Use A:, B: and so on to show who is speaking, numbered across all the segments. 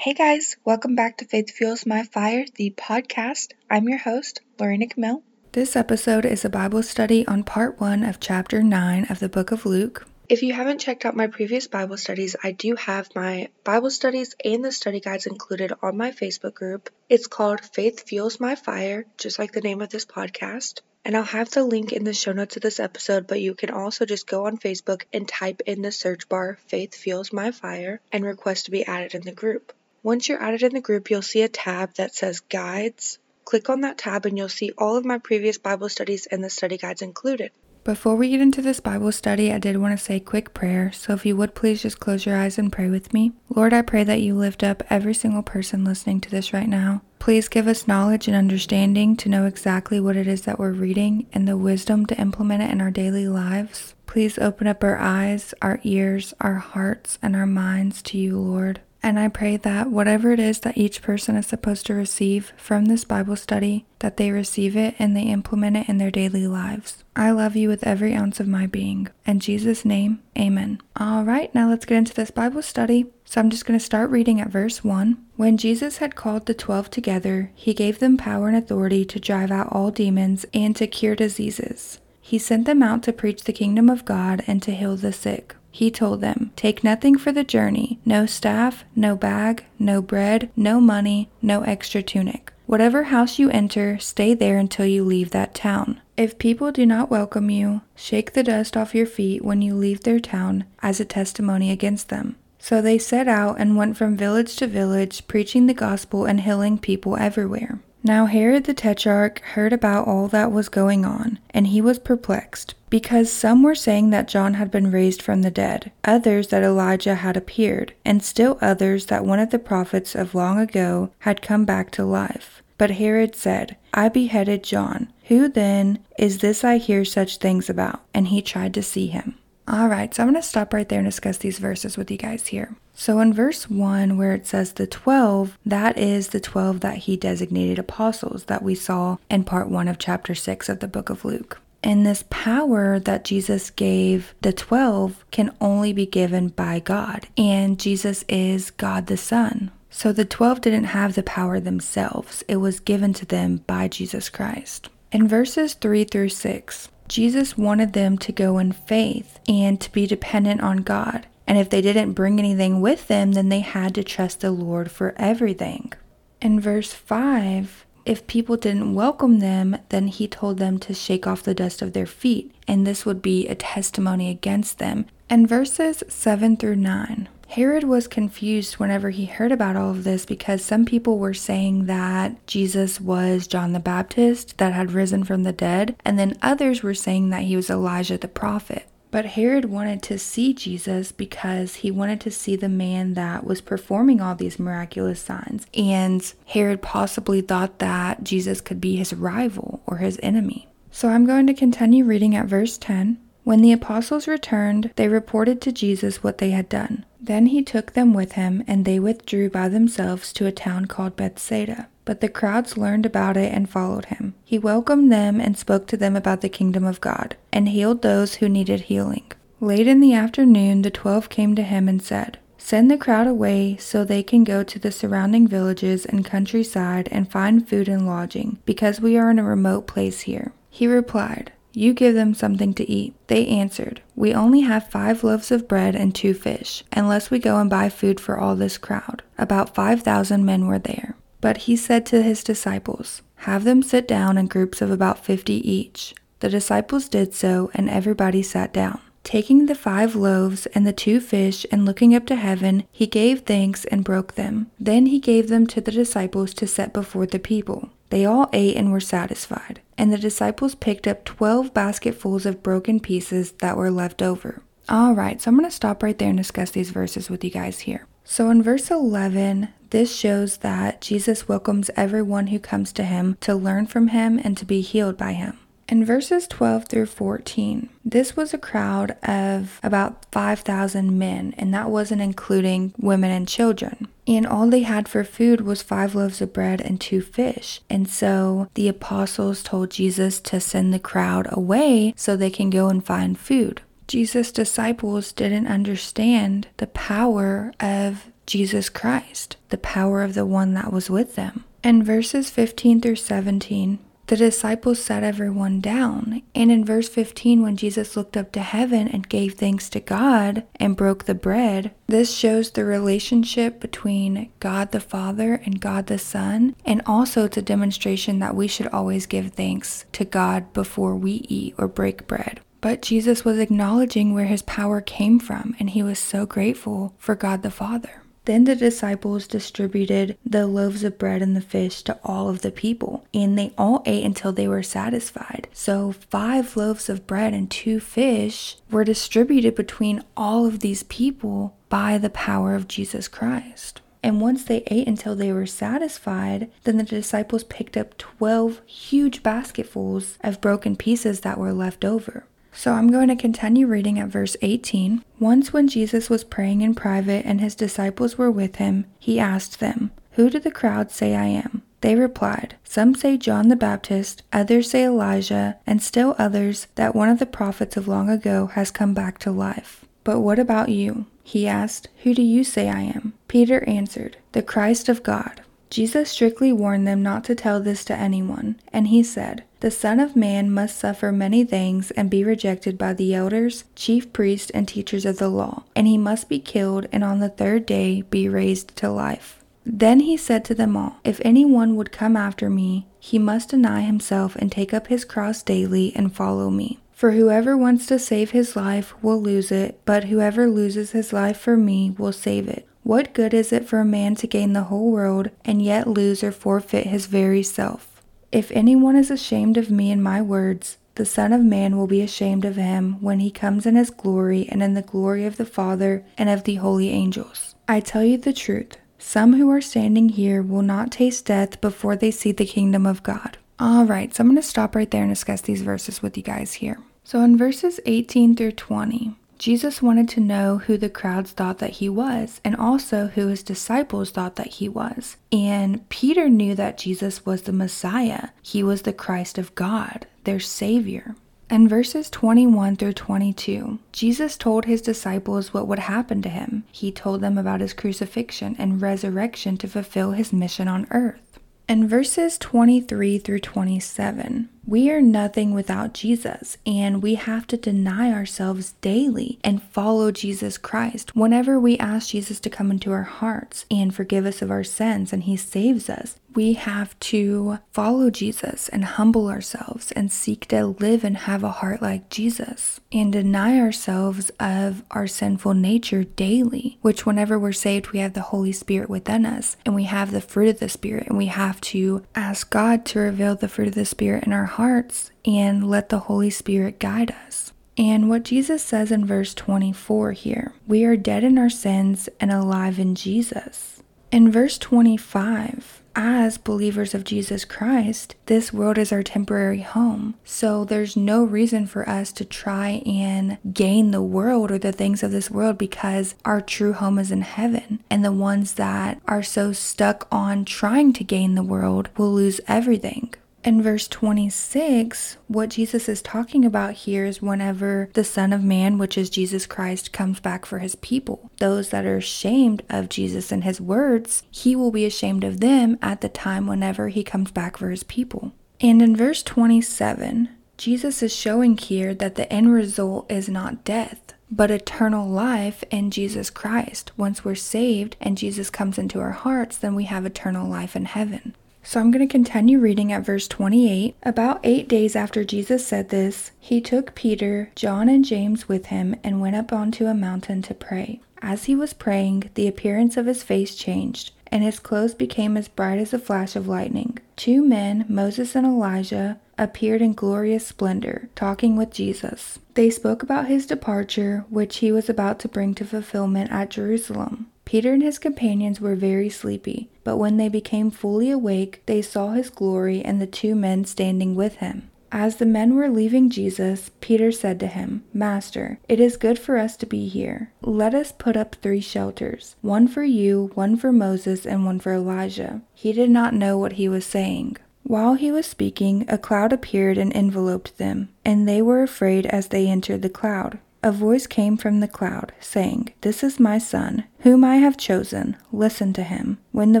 A: Hey guys, welcome back to Faith Fuels My Fire, the podcast. I'm your host, Lorena Camille.
B: This episode is a Bible study on part one of chapter nine of the book of Luke.
A: If you haven't checked out my previous Bible studies, I do have my Bible studies and the study guides included on my Facebook group. It's called Faith Fuels My Fire, just like the name of this podcast. And I'll have the link in the show notes of this episode, but you can also just go on Facebook and type in the search bar Faith Fuels My Fire and request to be added in the group. Once you're added in the group, you'll see a tab that says Guides. Click on that tab and you'll see all of my previous Bible studies and the study guides included.
B: Before we get into this Bible study, I did want to say a quick prayer. So if you would please just close your eyes and pray with me. Lord, I pray that you lift up every single person listening to this right now. Please give us knowledge and understanding to know exactly what it is that we're reading and the wisdom to implement it in our daily lives. Please open up our eyes, our ears, our hearts, and our minds to you, Lord. And I pray that whatever it is that each person is supposed to receive from this Bible study, that they receive it and they implement it in their daily lives. I love you with every ounce of my being. In Jesus' name, amen. All right, now let's get into this Bible study. So I'm just going to start reading at verse 1. When Jesus had called the twelve together, he gave them power and authority to drive out all demons and to cure diseases. He sent them out to preach the kingdom of God and to heal the sick. He told them, Take nothing for the journey no staff, no bag, no bread, no money, no extra tunic. Whatever house you enter, stay there until you leave that town. If people do not welcome you, shake the dust off your feet when you leave their town as a testimony against them. So they set out and went from village to village, preaching the gospel and healing people everywhere. Now Herod the Tetrarch heard about all that was going on, and he was perplexed, because some were saying that John had been raised from the dead, others that Elijah had appeared, and still others that one of the prophets of long ago had come back to life. But Herod said, I beheaded John. Who then is this I hear such things about? And he tried to see him. All right, so I'm going to stop right there and discuss these verses with you guys here. So in verse 1, where it says the 12, that is the 12 that he designated apostles that we saw in part 1 of chapter 6 of the book of Luke. And this power that Jesus gave the 12 can only be given by God. And Jesus is God the Son. So the 12 didn't have the power themselves, it was given to them by Jesus Christ. In verses 3 through 6, Jesus wanted them to go in faith and to be dependent on God. And if they didn't bring anything with them, then they had to trust the Lord for everything. In verse 5, if people didn't welcome them, then he told them to shake off the dust of their feet, and this would be a testimony against them. And verses 7 through 9. Herod was confused whenever he heard about all of this because some people were saying that Jesus was John the Baptist that had risen from the dead, and then others were saying that he was Elijah the prophet. But Herod wanted to see Jesus because he wanted to see the man that was performing all these miraculous signs. And Herod possibly thought that Jesus could be his rival or his enemy. So I'm going to continue reading at verse 10. When the apostles returned, they reported to Jesus what they had done. Then he took them with him, and they withdrew by themselves to a town called Bethsaida. But the crowds learned about it and followed him. He welcomed them and spoke to them about the kingdom of God, and healed those who needed healing. Late in the afternoon, the twelve came to him and said, Send the crowd away so they can go to the surrounding villages and countryside and find food and lodging, because we are in a remote place here. He replied, You give them something to eat. They answered, We only have five loaves of bread and two fish, unless we go and buy food for all this crowd. About five thousand men were there. But he said to his disciples, Have them sit down in groups of about fifty each. The disciples did so, and everybody sat down. Taking the five loaves and the two fish, and looking up to heaven, he gave thanks and broke them. Then he gave them to the disciples to set before the people. They all ate and were satisfied. And the disciples picked up twelve basketfuls of broken pieces that were left over. All right, so I'm going to stop right there and discuss these verses with you guys here. So in verse 11, this shows that Jesus welcomes everyone who comes to him to learn from him and to be healed by him. In verses 12 through 14, this was a crowd of about 5,000 men, and that wasn't including women and children. And all they had for food was five loaves of bread and two fish. And so the apostles told Jesus to send the crowd away so they can go and find food. Jesus' disciples didn't understand the power of Jesus Christ, the power of the one that was with them. In verses 15 through 17, the disciples sat everyone down. And in verse 15, when Jesus looked up to heaven and gave thanks to God and broke the bread, this shows the relationship between God the Father and God the Son. And also, it's a demonstration that we should always give thanks to God before we eat or break bread. But Jesus was acknowledging where his power came from, and he was so grateful for God the Father. Then the disciples distributed the loaves of bread and the fish to all of the people, and they all ate until they were satisfied. So, five loaves of bread and two fish were distributed between all of these people by the power of Jesus Christ. And once they ate until they were satisfied, then the disciples picked up 12 huge basketfuls of broken pieces that were left over. So I'm going to continue reading at verse 18. Once, when Jesus was praying in private and his disciples were with him, he asked them, Who do the crowd say I am? They replied, Some say John the Baptist, others say Elijah, and still others that one of the prophets of long ago has come back to life. But what about you? He asked, Who do you say I am? Peter answered, The Christ of God. Jesus strictly warned them not to tell this to anyone, and he said, The Son of Man must suffer many things and be rejected by the elders, chief priests, and teachers of the law, and he must be killed and on the third day be raised to life. Then he said to them all, If anyone would come after me, he must deny himself and take up his cross daily and follow me. For whoever wants to save his life will lose it, but whoever loses his life for me will save it. What good is it for a man to gain the whole world and yet lose or forfeit his very self? If anyone is ashamed of me and my words, the Son of Man will be ashamed of him when he comes in his glory and in the glory of the Father and of the holy angels. I tell you the truth. Some who are standing here will not taste death before they see the kingdom of God. All right, so I'm going to stop right there and discuss these verses with you guys here. So in verses 18 through 20, Jesus wanted to know who the crowds thought that he was, and also who his disciples thought that he was. And Peter knew that Jesus was the Messiah, he was the Christ of God, their Savior. In verses 21 through 22, Jesus told his disciples what would happen to him. He told them about his crucifixion and resurrection to fulfill his mission on earth. In verses 23 through 27, we are nothing without Jesus, and we have to deny ourselves daily and follow Jesus Christ. Whenever we ask Jesus to come into our hearts and forgive us of our sins, and He saves us, we have to follow Jesus and humble ourselves and seek to live and have a heart like Jesus and deny ourselves of our sinful nature daily, which, whenever we're saved, we have the Holy Spirit within us and we have the fruit of the Spirit, and we have to ask God to reveal the fruit of the Spirit in our hearts and let the Holy Spirit guide us. And what Jesus says in verse 24 here we are dead in our sins and alive in Jesus. In verse 25, as believers of Jesus Christ, this world is our temporary home. So there's no reason for us to try and gain the world or the things of this world because our true home is in heaven. And the ones that are so stuck on trying to gain the world will lose everything. In verse 26, what Jesus is talking about here is whenever the Son of Man, which is Jesus Christ, comes back for his people. Those that are ashamed of Jesus and his words, he will be ashamed of them at the time whenever he comes back for his people. And in verse 27, Jesus is showing here that the end result is not death, but eternal life in Jesus Christ. Once we're saved and Jesus comes into our hearts, then we have eternal life in heaven. So I'm going to continue reading at verse 28. About eight days after Jesus said this, he took Peter, John, and James with him and went up onto a mountain to pray. As he was praying, the appearance of his face changed, and his clothes became as bright as a flash of lightning. Two men, Moses and Elijah, appeared in glorious splendor, talking with Jesus. They spoke about his departure, which he was about to bring to fulfillment at Jerusalem. Peter and his companions were very sleepy, but when they became fully awake, they saw his glory and the two men standing with him. As the men were leaving Jesus, Peter said to him, Master, it is good for us to be here. Let us put up three shelters one for you, one for Moses, and one for Elijah. He did not know what he was saying. While he was speaking, a cloud appeared and enveloped them, and they were afraid as they entered the cloud. A voice came from the cloud, saying, This is my son, whom I have chosen, listen to him. When the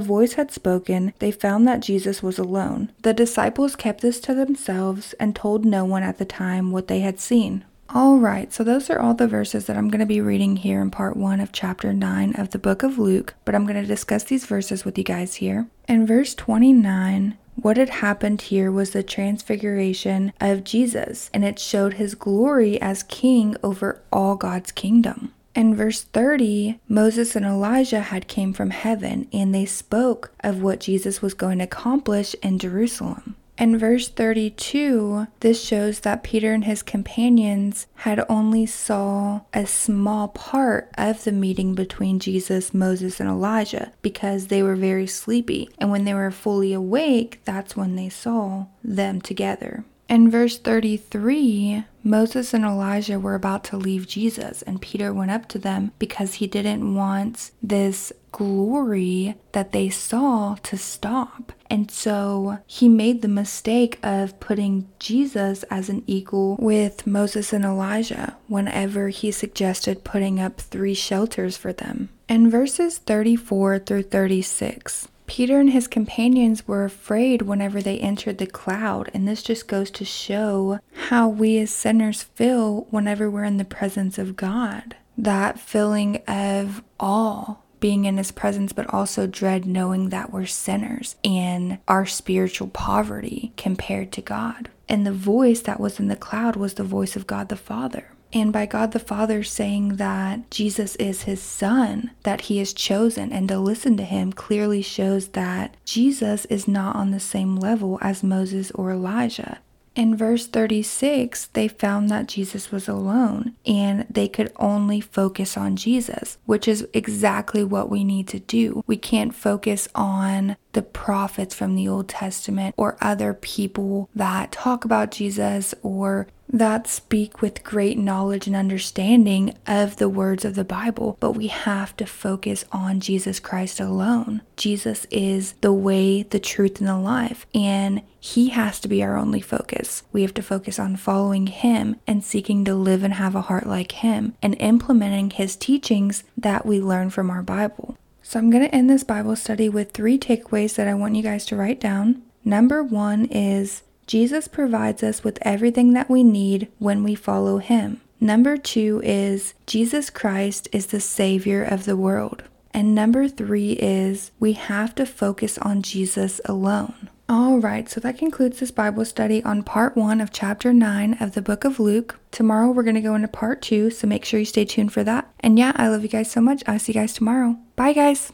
B: voice had spoken, they found that Jesus was alone. The disciples kept this to themselves and told no one at the time what they had seen. All right, so those are all the verses that I'm going to be reading here in part one of chapter 9 of the book of Luke, but I'm going to discuss these verses with you guys here. In verse 29, what had happened here was the transfiguration of Jesus, and it showed his glory as king over all God's kingdom. In verse 30, Moses and Elijah had came from heaven, and they spoke of what Jesus was going to accomplish in Jerusalem. In verse 32, this shows that Peter and his companions had only saw a small part of the meeting between Jesus, Moses, and Elijah because they were very sleepy. And when they were fully awake, that's when they saw them together. In verse 33, Moses and Elijah were about to leave Jesus, and Peter went up to them because he didn't want this glory that they saw to stop. And so he made the mistake of putting Jesus as an equal with Moses and Elijah whenever he suggested putting up three shelters for them. In verses 34 through 36, Peter and his companions were afraid whenever they entered the cloud, and this just goes to show how we as sinners feel whenever we're in the presence of God. That feeling of awe being in his presence, but also dread knowing that we're sinners and our spiritual poverty compared to God. And the voice that was in the cloud was the voice of God the Father. And by God the Father saying that Jesus is his son, that he is chosen, and to listen to him clearly shows that Jesus is not on the same level as Moses or Elijah. In verse 36, they found that Jesus was alone and they could only focus on Jesus, which is exactly what we need to do. We can't focus on the prophets from the Old Testament or other people that talk about Jesus or that speak with great knowledge and understanding of the words of the Bible, but we have to focus on Jesus Christ alone. Jesus is the way, the truth, and the life, and He has to be our only focus. We have to focus on following Him and seeking to live and have a heart like Him and implementing His teachings that we learn from our Bible. So, I'm going to end this Bible study with three takeaways that I want you guys to write down. Number one is Jesus provides us with everything that we need when we follow him. Number two is Jesus Christ is the Savior of the world. And number three is we have to focus on Jesus alone. All right, so that concludes this Bible study on part one of chapter nine of the book of Luke. Tomorrow we're going to go into part two, so make sure you stay tuned for that. And yeah, I love you guys so much. I'll see you guys tomorrow. Bye, guys.